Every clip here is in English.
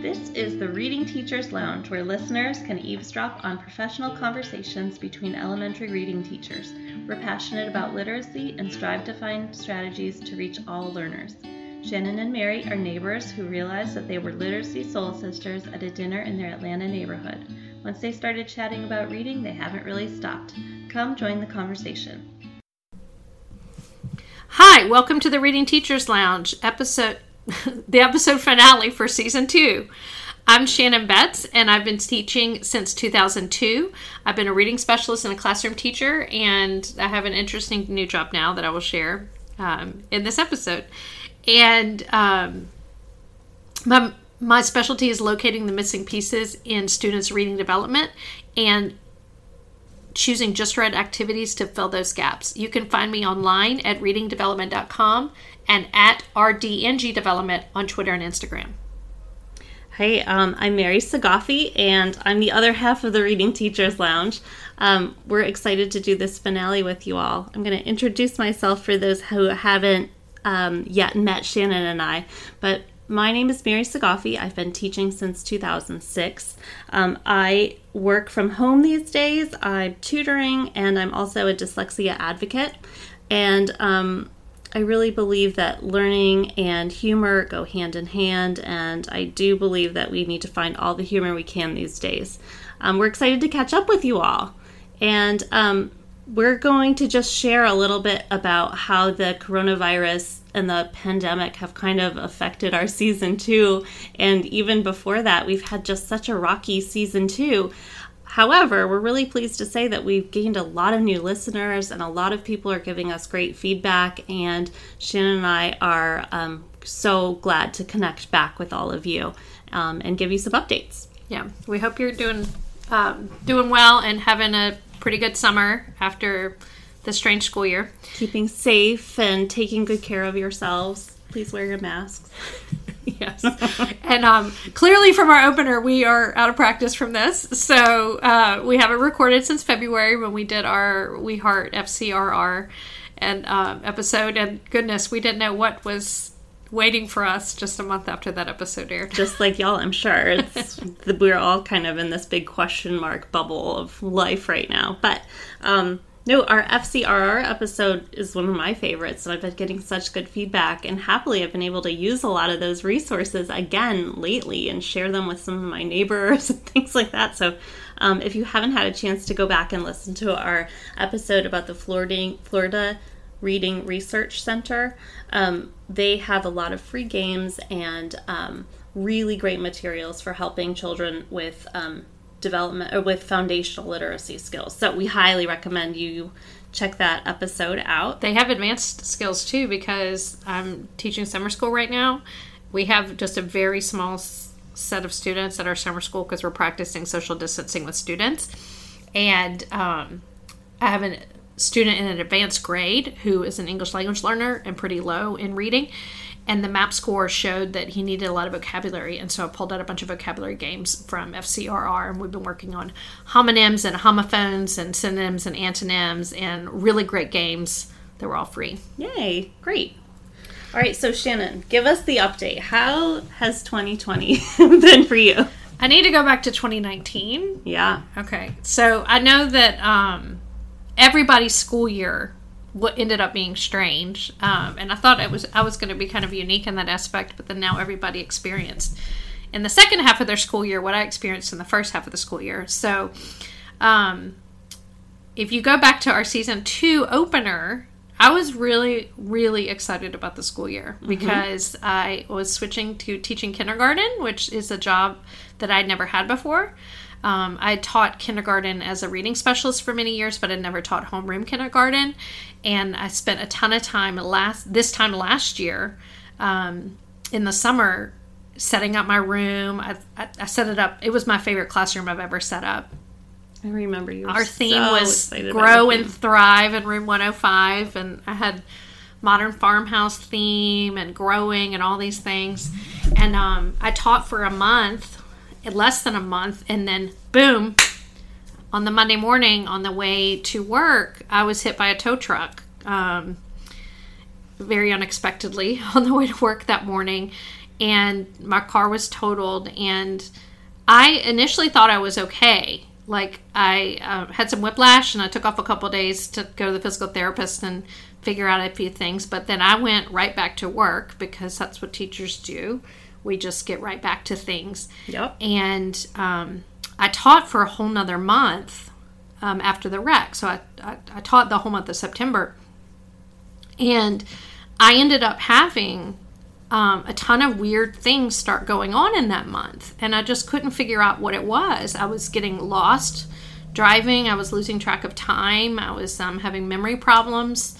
This is the Reading Teachers Lounge, where listeners can eavesdrop on professional conversations between elementary reading teachers. We're passionate about literacy and strive to find strategies to reach all learners. Shannon and Mary are neighbors who realized that they were literacy soul sisters at a dinner in their Atlanta neighborhood. Once they started chatting about reading, they haven't really stopped. Come join the conversation. Hi, welcome to the Reading Teachers Lounge, episode the episode finale for season two. I'm Shannon Betts, and I've been teaching since 2002. I've been a reading specialist and a classroom teacher, and I have an interesting new job now that I will share um, in this episode. And um, my my specialty is locating the missing pieces in students' reading development and choosing just right activities to fill those gaps. You can find me online at readingdevelopment.com and at RDNG Development on Twitter and Instagram. Hey, um, I'm Mary Saghafi, and I'm the other half of the Reading Teachers Lounge. Um, we're excited to do this finale with you all. I'm going to introduce myself for those who haven't um, yet met Shannon and I, but my name is Mary Saghafi. I've been teaching since 2006. Um, I work from home these days. I'm tutoring, and I'm also a dyslexia advocate. And um, I really believe that learning and humor go hand in hand, and I do believe that we need to find all the humor we can these days. Um, we're excited to catch up with you all, and um, we're going to just share a little bit about how the coronavirus and the pandemic have kind of affected our season two. And even before that, we've had just such a rocky season two. However, we're really pleased to say that we've gained a lot of new listeners and a lot of people are giving us great feedback. And Shannon and I are um, so glad to connect back with all of you um, and give you some updates. Yeah, we hope you're doing um, doing well and having a pretty good summer after the strange school year. Keeping safe and taking good care of yourselves. Please wear your masks. yes. and um, clearly, from our opener, we are out of practice from this. So uh, we haven't recorded since February when we did our We Heart FCRR and um, episode. And goodness, we didn't know what was waiting for us just a month after that episode aired. Just like y'all, I'm sure. It's the, we're all kind of in this big question mark bubble of life right now. But um, no, our FCRR episode is one of my favorites, and I've been getting such good feedback. And happily, I've been able to use a lot of those resources again lately and share them with some of my neighbors and things like that. So, um, if you haven't had a chance to go back and listen to our episode about the Florida, Florida Reading Research Center, um, they have a lot of free games and um, really great materials for helping children with um, development or with foundational literacy skills. So we highly recommend you check that episode out. They have advanced skills too because I'm teaching summer school right now. We have just a very small set of students at our summer school because we're practicing social distancing with students. And um, I have a student in an advanced grade who is an English language learner and pretty low in reading and the map score showed that he needed a lot of vocabulary and so i pulled out a bunch of vocabulary games from fcrr and we've been working on homonyms and homophones and synonyms and antonyms and really great games that were all free. Yay great. All right so shannon give us the update. How has 2020 been for you? I need to go back to 2019 yeah. Okay so i know that um, everybody's school year what ended up being strange. Um, and I thought it was I was going to be kind of unique in that aspect, but then now everybody experienced in the second half of their school year what I experienced in the first half of the school year. So, um, if you go back to our season two opener, I was really, really excited about the school year mm-hmm. because mm-hmm. I was switching to teaching kindergarten, which is a job that I'd never had before. Um, I taught kindergarten as a reading specialist for many years, but I never taught homeroom kindergarten. And I spent a ton of time last this time last year um, in the summer setting up my room. I, I, I, set it up. It was my favorite classroom I've ever set up. I remember you. Our theme so was grow and thrive in room 105, and I had modern farmhouse theme and growing and all these things. And um, I taught for a month less than a month, and then boom, on the Monday morning on the way to work, I was hit by a tow truck. Um, very unexpectedly on the way to work that morning. and my car was totaled. And I initially thought I was okay. Like I uh, had some whiplash, and I took off a couple days to go to the physical therapist and figure out a few things. But then I went right back to work because that's what teachers do. We just get right back to things. Yep. And um, I taught for a whole nother month um, after the wreck. So I, I, I taught the whole month of September. And I ended up having um, a ton of weird things start going on in that month. And I just couldn't figure out what it was. I was getting lost driving, I was losing track of time, I was um, having memory problems.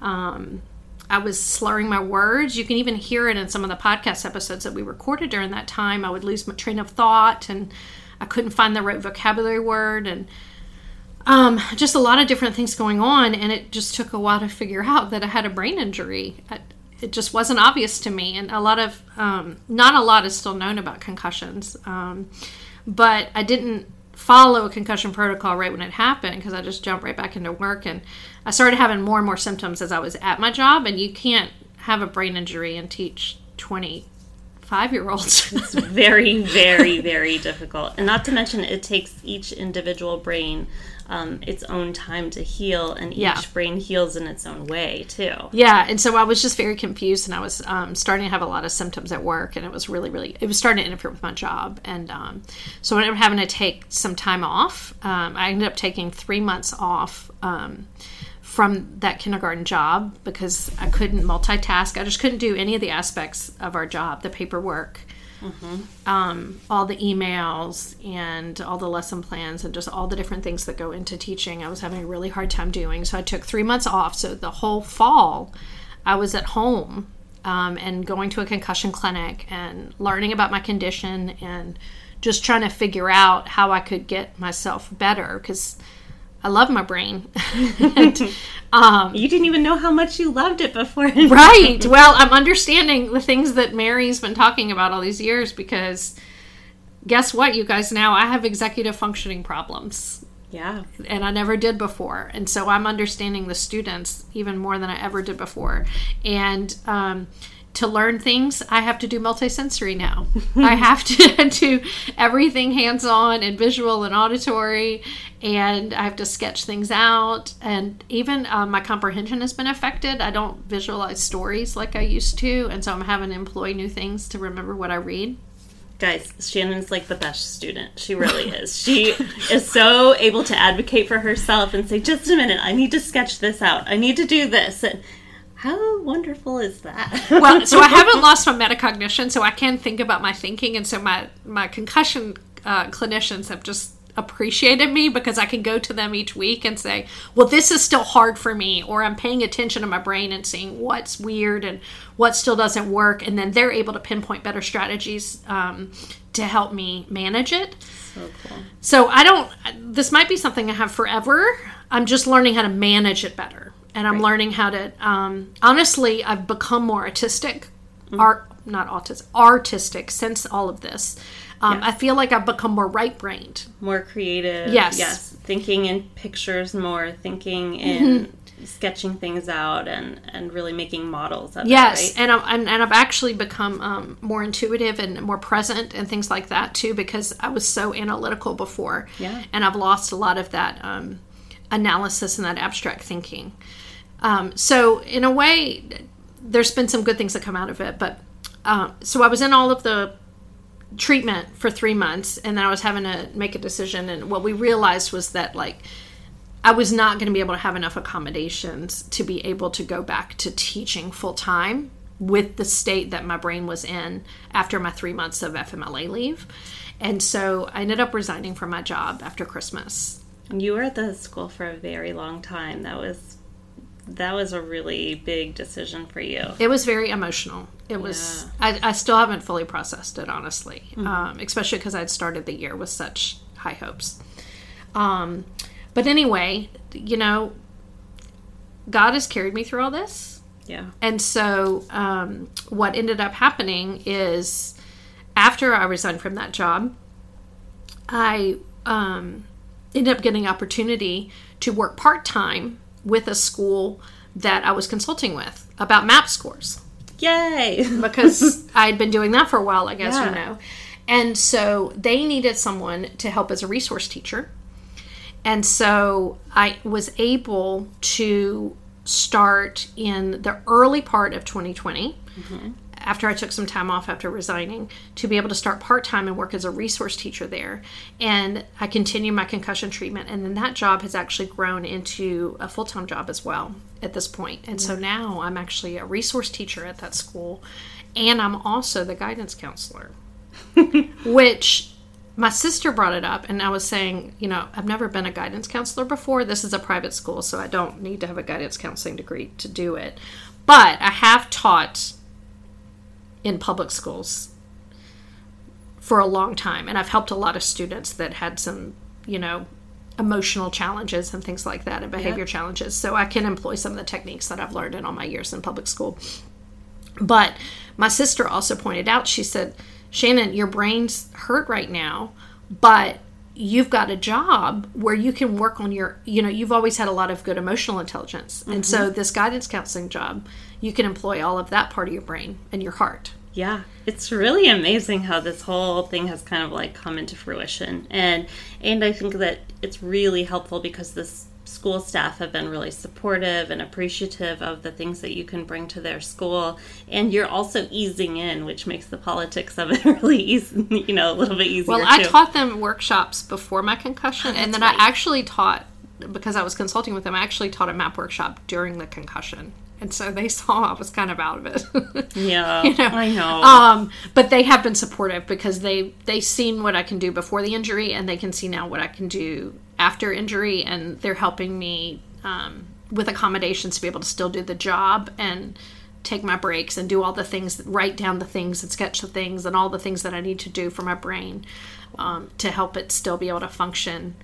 Um, I was slurring my words. You can even hear it in some of the podcast episodes that we recorded during that time. I would lose my train of thought and I couldn't find the right vocabulary word and um, just a lot of different things going on. And it just took a while to figure out that I had a brain injury. I, it just wasn't obvious to me. And a lot of, um, not a lot is still known about concussions. Um, but I didn't follow a concussion protocol right when it happened because I just jumped right back into work and I started having more and more symptoms as I was at my job. And you can't have a brain injury and teach 25 year olds. it's very, very, very difficult. And not to mention, it takes each individual brain um, its own time to heal, and each Yeah. brain heals in its own way, too. Yeah, and so I was just very confused, and I was um, starting to have a lot of symptoms at work, and it was really, really, it was starting to interfere with my job, and um, so I ended up having to take some time off. Um, I ended up taking three months off um, from that kindergarten job because I couldn't multitask. I just couldn't do any of the aspects of our job, the paperwork. Um, all the emails and all the lesson plans and just all the different things that go into teaching, I was having a really hard time doing. So I took three months off. So the whole fall, I was at home um, and going to a concussion clinic and learning about my condition and just trying to figure out how I could get myself better because I love my brain. and, um, You didn't even know how much you loved it before. right. Well, I'm understanding the things that Mary's been talking about all these years because guess what, you guys? Now I have executive functioning problems Yeah. and I never did before. And so I'm understanding the students even more than I ever did before. And um, to learn things, I have to do multisensory now. I have to do everything hands on and visual and auditory, and I have to sketch things out. And even um, my comprehension has been affected. I don't visualize stories like I used to, and so I'm having to employ new things to remember what I read. Guys, Shannon's like the best student. She really is. She is so able to advocate for herself and say, just a minute, I need to sketch this out. I need to do this. And how wonderful is that? well, so I haven't lost my metacognition, so I can think about my thinking, and so my my concussion uh, clinicians have just appreciated me because I can go to them each week and say, "Well, this is still hard for me," or I'm paying attention to my brain and seeing what's weird and what still doesn't work, and then they're able to pinpoint better strategies um, to help me manage it. so cool. So I don't. This might be something I have forever. I'm just learning how to manage it better, and I'm learning how to. Um, honestly, I've become more artistic, art not autistic, artistic since all of this. Um, I feel like I've become more right brained. More creative. Yes. Yes. Thinking in pictures more, thinking in Mm-hmm. sketching things out and, and really making models of Yes, it. Right? and, I'm, and and I've actually become um, more intuitive and more present and things like that too because I was so analytical before. Yeah. and I've lost a lot of that um, analysis and that abstract thinking. Um, so in a way, there's been some good things that come out of it. But um, so I was in all of the treatment for three months, and then I was having to make a decision. And what we realized was that like I was not going to be able to have enough accommodations to be able to go back to teaching full time with the state that my brain was in after my three months of FMLA leave. And so I ended up resigning from my job after Christmas. You were at the school for a very long time. That was that was a really big decision for you. It was very emotional. It was, I, I still haven't fully processed it, honestly, um, especially because I'd started the year with such high hopes. Um, but anyway, you know, God has carried me through all this. Yeah. And so, um, what ended up happening is after I resigned from that job, I um, ended up getting opportunity to work part time with a school that I was consulting with about map scores. Yay! because I'd been doing that for a while, I guess Yeah. you know. And so they needed someone to help as a resource teacher. And so I was able to start in the early part of 2020 after I took some time off after resigning to be able to start part time and work as a resource teacher there. And I continued my concussion treatment. And then that job has actually grown into a full time job as well at this point. And so now I'm actually a resource teacher at that school. And I'm also the guidance counselor, which my sister brought it up. And I was saying, you know, I've never been a guidance counselor before. This is a private school, so I don't need to have a guidance counseling degree to do it. But I have taught in public schools for a long time. And i've helped a lot of students that had some you know emotional challenges and things like that and behavior challenges. So i can employ some of the techniques that i've learned in all my years in public school. But my sister also pointed out she said shannon your brain's hurt right now but you've got a job where you can work on your you know you've always had a lot of good emotional intelligence. And so mm-hmm. this guidance counseling job you can employ all of that part of your brain and your heart Yeah, it's really amazing how this whole thing has kind of like come into fruition, and and I think that it's really helpful because this school staff have been really supportive and appreciative of the things that you can bring to their school, and you're also easing in, which makes the politics of it really easy, you know, a little bit easier. Well, I too. taught them workshops before my concussion, and then right. I actually taught because I was consulting with them. I actually taught a map workshop during the concussion, and so they saw I was kind of out of it. Yeah, you know, I know. Um, but they have been supportive because they they seen what I can do before the injury, and they can see now what I can do after injury, and they're helping me um, with accommodations to be able to still do the job and take my breaks and do all the things, write down the things and sketch the things and all the things that I need to do for my brain um, to help it still be able to function.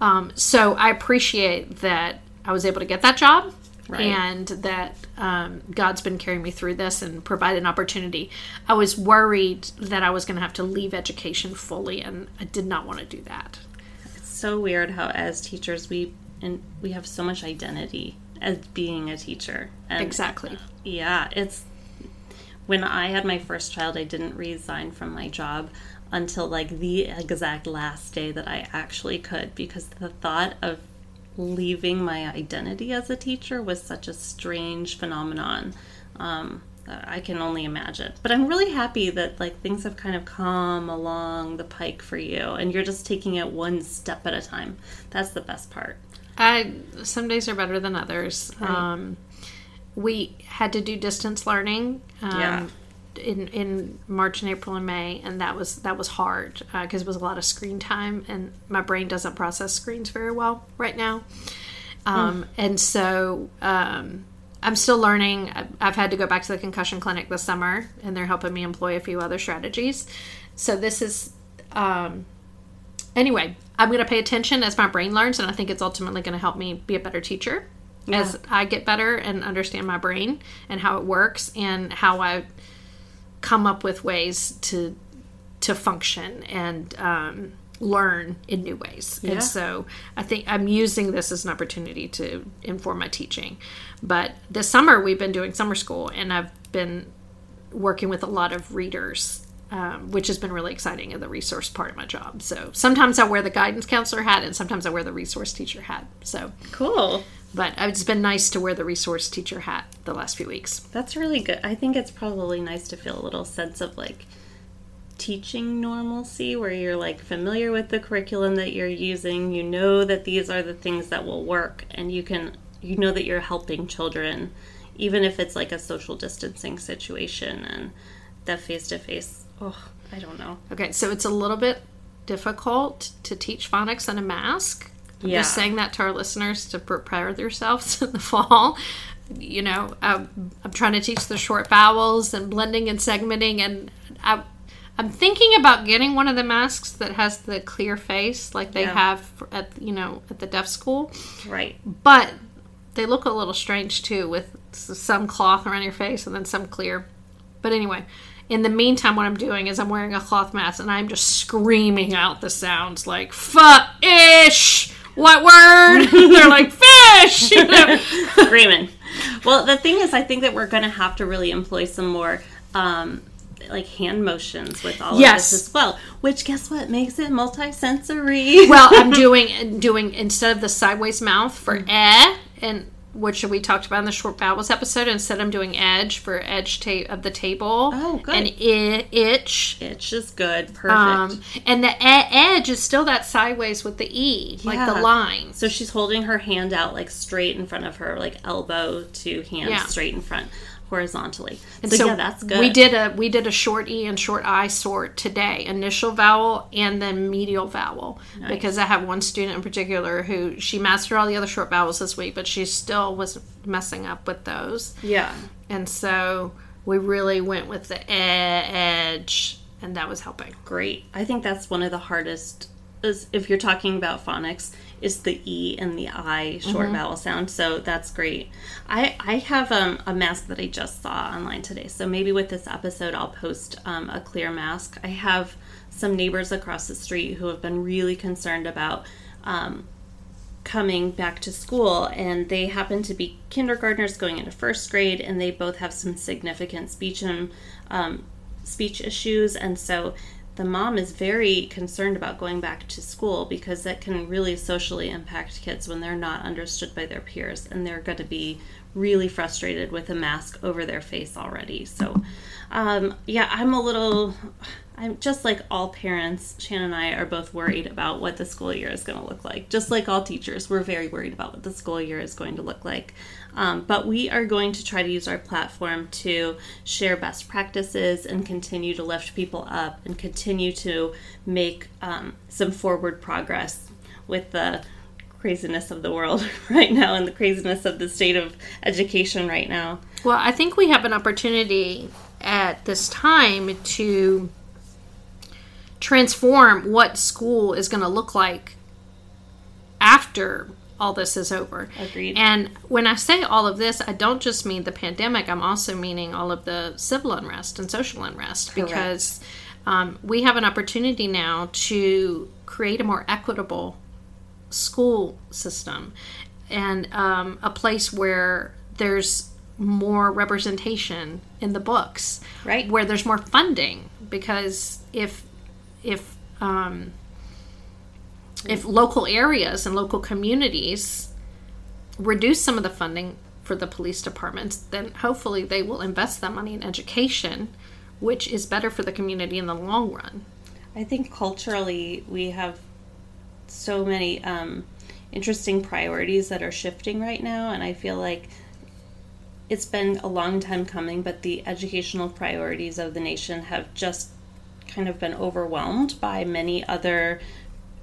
Um, so I appreciate that I was able to get that job Right. and that um, God's been carrying me through this and provided an opportunity. I was worried that I was going to have to leave education fully, and I did not want to do that. It's so weird how as teachers we and we have so much identity as being a teacher. And Exactly. Yeah, it's when I had my first child, I didn't resign from my job until like the exact last day that I actually could because the thought of leaving my identity as a teacher was such a strange phenomenon. Um, I can only imagine. But I'm really happy that like things have kind of come along the pike for you and you're just taking it one step at a time. That's the best part. I some days are better than others. Um, we had to do distance learning. Um, Yeah. In, in March and April and May, and that was that was hard because it was a lot of screen time, and my brain doesn't process screens very well right now. Um, And so um, I'm still learning. I've- I've had to go back to the concussion clinic this summer, and they're helping me employ a few other strategies. So this is um, anyway, I'm going to pay attention as my brain learns, and I think it's ultimately going to help me be a better teacher as I get better and understand my brain and how it works and how I come up with ways to to function and um, learn in new ways. Yeah. And so I think I'm using this as an opportunity to inform my teaching. But this summer we've been doing summer school, and I've been working with a lot of readers, um, which has been really exciting in the resource part of my job. So sometimes I wear the guidance counselor hat, and sometimes I wear the resource teacher hat. So, Cool. but it's been nice to wear the resource teacher hat the last few weeks. That's really good. I think it's probably nice to feel a little sense of like teaching normalcy where you're like familiar with the curriculum that you're using, you know that these are the things that will work and you can you know that you're helping children even if it's like a social distancing situation and that face to face. Oh, I don't know. Okay, so it's a little bit difficult to teach phonics in a mask. I'm Yeah. just saying that to our listeners to prepare themselves in the fall. You know, I'm, I'm trying to teach the short vowels and blending and segmenting, and I, I'm thinking about getting one of the masks that has the clear face, like they Yeah. have at you know at the deaf school. Right. But they look a little strange too, with some cloth around your face and then some clear. But anyway, in the meantime, what I'm doing is I'm wearing a cloth mask and I'm just screaming out the sounds like "ish." What word? They're like fish. You know? Screaming. well, the thing is, I think that we're going to have to really employ some more. Um, like hand motions with all Yes. of this as well, which guess what makes it multisensory. well, I'm doing doing instead of the sideways mouth for eh and which we talked about in the short vowels episode. Instead, I'm doing edge for edge ta- of the table. Oh, good. And I- itch. itch is good, perfect. Um, and the e- edge is still that sideways with the e, like the line. So she's holding her hand out like straight in front of her, like elbow to hand Yeah. straight in front, horizontally. And so, yeah, that's good. We did a we did a short e and short i sort today, initial vowel and then medial vowel, because I have one student in particular who she mastered all the other short vowels this week, but she's still was messing up with those, Yeah. and so we really went with the edge, and that was helping. Great. I think that's one of the hardest is if you're talking about phonics is the e and the i short vowel sound. So that's great. I I have um, a mask that I just saw online today. So maybe with this episode I'll post um, a clear mask. I have some neighbors across the street who have been really concerned about um, coming back to school and they happen to be kindergartners going into first grade and they both have some significant speech and um, speech issues and so the mom is very concerned about going back to school because that can really socially impact kids when they're not understood by their peers and they're going to be really frustrated with a mask over their face already. So um, yeah i'm a little I'm just like all parents, Shannon and I are both worried about what the school year is going to look like. Just like all teachers, we're very worried about what the school year is going to look like. Um, but we are going to try to use our platform to share best practices and continue to lift people up and continue to make um, some forward progress with the craziness of the world right now and the craziness of the state of education right now. Well, I think we have an opportunity at this time to transform what school is going to look like after all this is over. Agreed. And when I say all of this, I don't just mean the pandemic, I'm also meaning all of the civil unrest and social unrest because um, we have an opportunity now to create a more equitable school system and um, a place where there's more representation in the books Right. where there's more funding because if if um, if local areas and local communities reduce some of the funding for the police departments then hopefully they will invest that money in education which is better for the community in the long run. I think culturally we have so many um, interesting priorities that are shifting right now, and I feel like it's been a long time coming, but the educational priorities of the nation have just kind of been overwhelmed by many other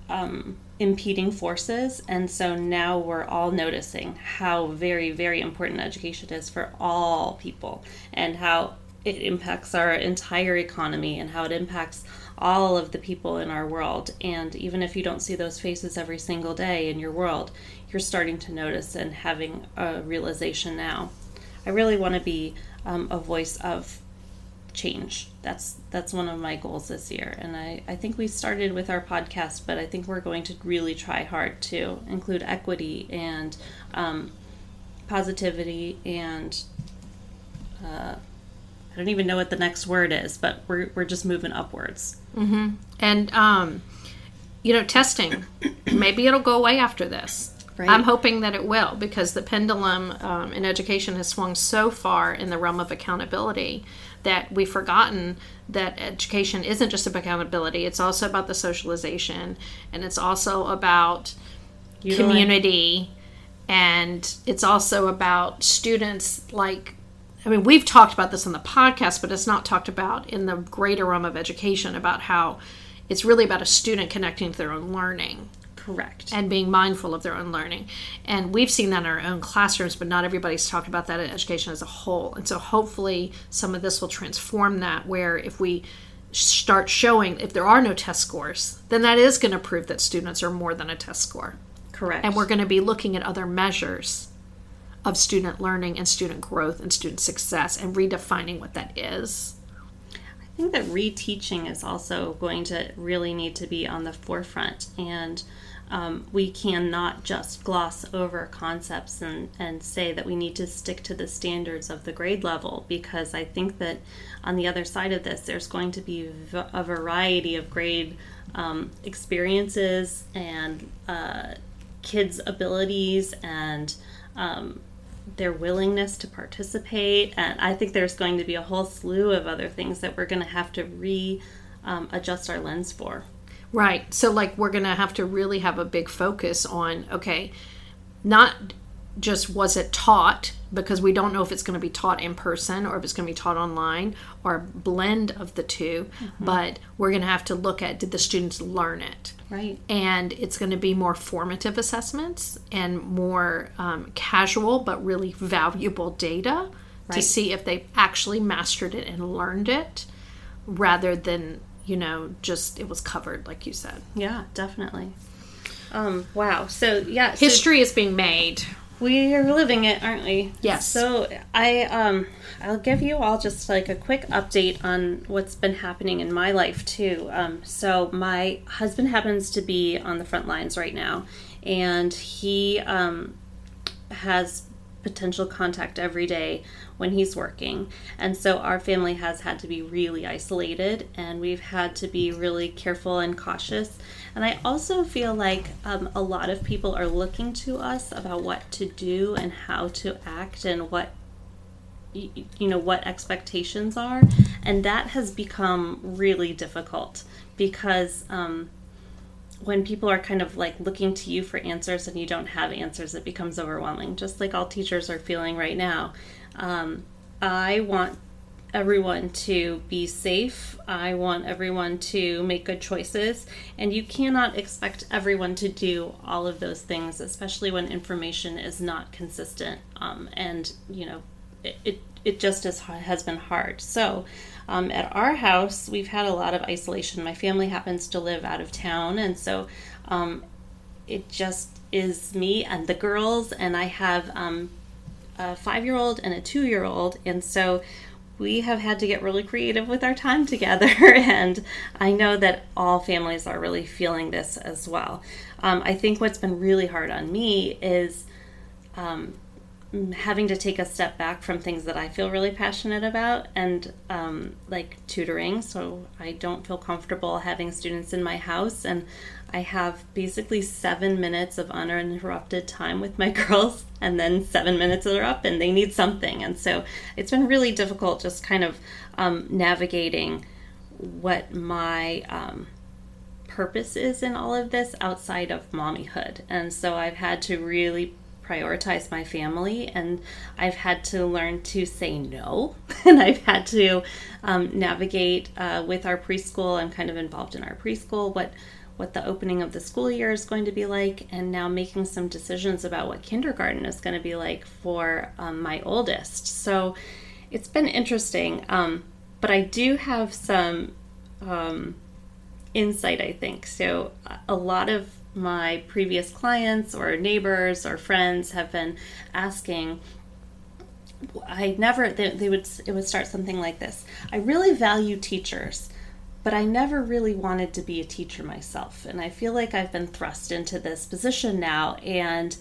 um, impeding forces. And so now we're all noticing how very, very important education is for all people and how it impacts our entire economy and how it impacts all of the people in our world. And even if you don't see those faces every single day in your world, you're starting to notice and having a realization now. I really want to be um, a voice of change. That's that's one of my goals this year. And I, I think we started with our podcast, but I think we're going to really try hard to include equity and um, positivity and uh, I don't even know what the next word is, but we're, we're just moving upwards. and um, you know testing maybe it'll go away after this Right. i'm hoping that it will because the pendulum um, in education has swung so far in the realm of accountability that we've forgotten that education isn't just about accountability it's also about the socialization and it's also about community and it's also about students like i mean we've talked about this on the podcast but it's not talked about in the greater realm of education about how it's really about a student connecting to their own learning Correct. and being mindful of their own learning and we've seen that in our own classrooms but not everybody's talked about that in education as a whole and so hopefully some of this will transform that where if we start showing if there are no test scores then that is going to prove that students are more than a test score Correct. and we're going to be looking at other measures of student learning and student growth and student success and redefining what that is. I think that reteaching is also going to really need to be on the forefront. And um, we cannot just gloss over concepts and, and say that we need to stick to the standards of the grade level because I think that on the other side of this, there's going to be a variety of grade um, experiences and uh, kids' abilities and um, their willingness to participate. And I think there's going to be a whole slew of other things that we're going to have to re um, adjust our lens for. Right. So, like, we're going to have to really have a big focus on okay, not just was it taught because we don't know if it's going to be taught in person or if it's going to be taught online or a blend of the 2 mm-hmm. but we're going to have to look at did the students learn it right and it's going to be more formative assessments and more um, casual but really valuable data right. to see if they actually mastered it and learned it rather than you know just it was covered like you said yeah definitely um, wow so yeah so history is being made we are living it, aren't we? Yes. So I um I'll give you all just like a quick update on what's been happening in my life too. Um, so my husband happens to be on the front lines right now, and he um, has potential contact every day when he's working. And so our family has had to be really isolated and we've had to be really careful and cautious. And I also feel like um, a lot of people are looking to us about what to do and how to act and what you know what expectations are and that has become really difficult because um, when people are kind of like looking to you for answers and you don't have answers, it becomes overwhelming, just like all teachers are feeling right now. Um, I want everyone to be safe. I want everyone to make good choices. And you cannot expect everyone to do all of those things, especially when information is not consistent. Um, and, you know, it, it, it just has been hard. So, um, at our house, we've had a lot of isolation. My family happens to live out of town, and so um, it just is me and the girls, and I have um, a five year old and a two year old, and so we have had to get really creative with our time together. and I know that all families are really feeling this as well. Um, I think what's been really hard on me is um, having to take a step back from things that I feel really passionate about and um, like tutoring. So I don't feel comfortable having students in my house. And I have basically seven minutes of uninterrupted time with my girls, and then seven minutes are up and they need something. And so it's been really difficult just kind of um, navigating what my. Um, purpose is in all of this outside of mommyhood. And so I've had to really prioritize my family and I've had to learn to say no and I've had to um, navigate uh, with our preschool. I'm kind of involved in our preschool what what the opening of the school year is going to be like and now making some decisions about what kindergarten is going to be like for um, my oldest. So it's been interesting, um, but I do have some um, insight, I think. So a lot of my previous clients or neighbors or friends have been asking I never they, they would it would start something like this. I really value teachers, but I never really wanted to be a teacher myself, and I feel like I've been thrust into this position now, and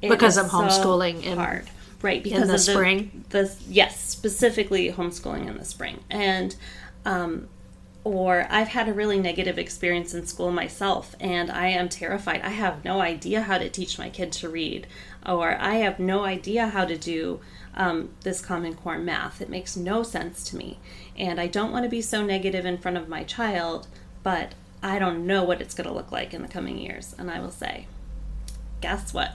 because of homeschooling so hard, right? Because in the of spring, the, the yes, specifically homeschooling in the spring, and um, or I've had a really negative experience in school myself and I am terrified. I have no idea how to teach my kid to read, or I have no idea how to do um, this Common Core math. It makes no sense to me. And I don't want to be so negative in front of my child, but I don't know what it's going to look like in the coming years. And I will say, guess what?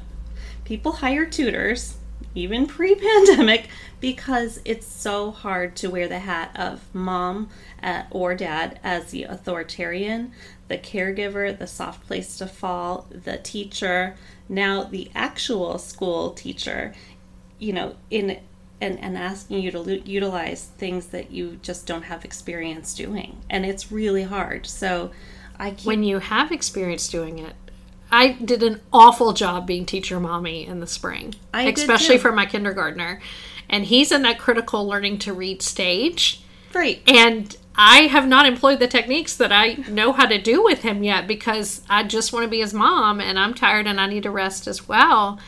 People hire tutors even pre pandemic, because it's so hard to wear the hat of mom uh, or dad as the authoritarian, the caregiver, the soft place to fall, the teacher, now the actual school teacher, you know, in and, and asking you to utilize things that you just don't have experience doing. And it's really hard. So I keep... When you have experience doing it, I did an awful job being teacher mommy in the spring, I especially for my kindergartner. And he's in that critical learning to read stage. Right. And I have not employed the techniques that I know how to do with him yet because I just want to be his mom and I'm tired and I need to rest as well.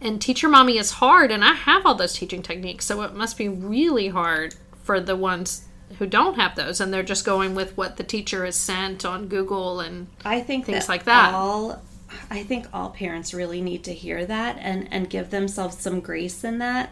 And teacher mommy is hard and I have all those teaching techniques, so it must be really hard for the ones who don't have those and they're just going with what the teacher has sent on Google and I think things like that. All I think all parents really need to hear that and and give themselves some grace in that.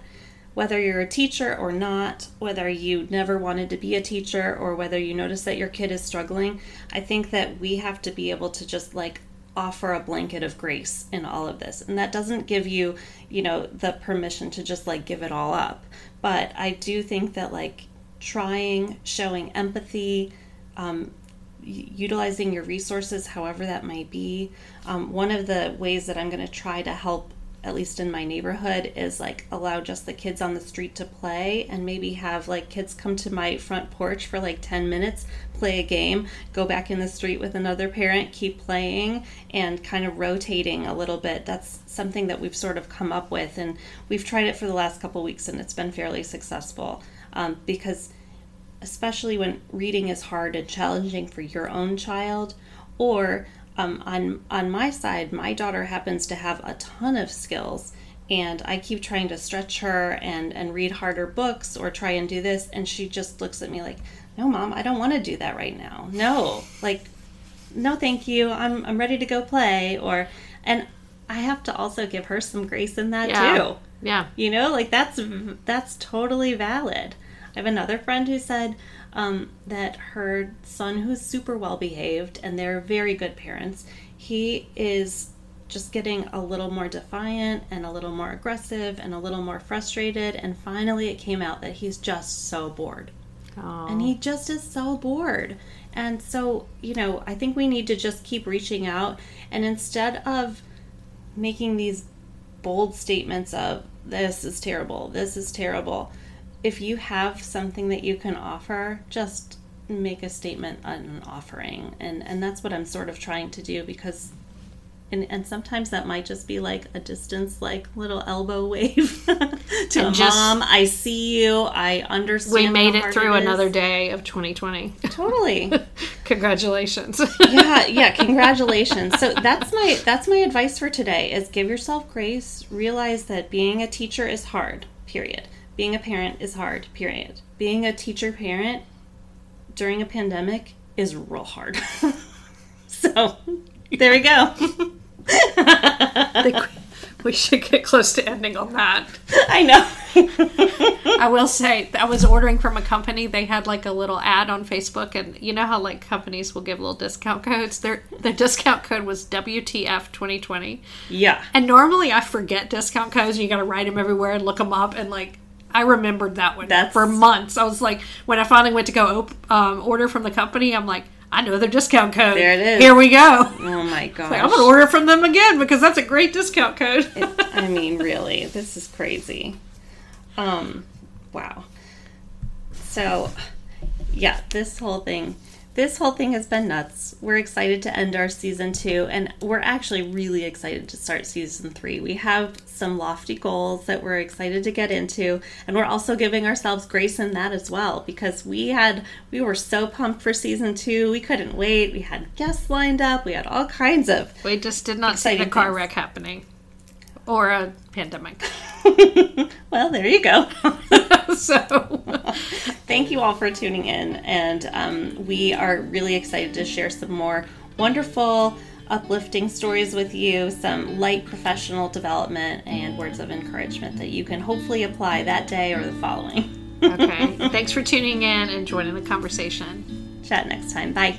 Whether you're a teacher or not, whether you never wanted to be a teacher or whether you notice that your kid is struggling, I think that we have to be able to just like offer a blanket of grace in all of this. And that doesn't give you, you know, the permission to just like give it all up. But I do think that like trying, showing empathy, um, utilizing your resources, however that might be. Um, one of the ways that I'm going to try to help, at least in my neighborhood, is like allow just the kids on the street to play and maybe have like kids come to my front porch for like 10 minutes, play a game, go back in the street with another parent, keep playing, and kind of rotating a little bit. That's something that we've sort of come up with, and we've tried it for the last couple weeks, and it's been fairly successful um, because especially when reading is hard and challenging for your own child or um, on on my side my daughter happens to have a ton of skills and i keep trying to stretch her and and read harder books or try and do this and she just looks at me like no mom i don't want to do that right now no like no thank you i'm i'm ready to go play or and i have to also give her some grace in that Yeah. too yeah. you know, like that's that's totally valid. I have another friend who said um, that her son, who's super well behaved, and they're very good parents, he is just getting a little more defiant and a little more aggressive and a little more frustrated. And finally, it came out that he's just so bored Oh. and he just is so bored. And so, you know, I think we need to just keep reaching out and instead of making these bold statements of this is terrible, this is terrible, if you have something that you can offer, just make a statement on an offering. And and that's what I'm sort of trying to do because and, and sometimes that might just be like a distance, like little elbow wave to And just- mom. I see you. I understand. we made it through is." another day of 2020. Totally. Congratulations. yeah, yeah. Congratulations. So that's my that's my advice for today: is give yourself grace. Realize that being a teacher is hard. Period. Being a parent is hard. Period. Being a teacher parent during a pandemic is real hard. so there we go. We should get close to ending on that. I know. I will say, I was ordering from a company. They had like a little ad on Facebook, and you know how like companies will give little discount codes. Their the discount code was WTF 2020. yeah. And normally I forget discount codes. And you got to write them everywhere and look them up. And like I remembered that one That's- for months. I was like, when I finally went to go op- um, order from the company, I'm like, I know their discount code. There it is. Here we go. Oh my gosh. Like, I'm gonna order from them again because that's a great discount code. I mean, really, this is crazy. Um, wow. So, yeah, this whole thing, this whole thing has been nuts. We're excited to end our season two, and we're actually really excited to start season three. We have some lofty goals that we're excited to get into, and we're also giving ourselves grace in that as well because we had we were so pumped for season two. We couldn't wait. We had guests lined up. We had all kinds of we just did not see the Exciting car things. wreck happening or a pandemic. well, there you go. so Thank you all for tuning in, and um, we are really excited to share some more wonderful, uplifting stories with you, some light professional development, and words of encouragement that you can hopefully apply that day or the following. okay. Thanks for tuning in and joining the conversation. Chat next time. Bye.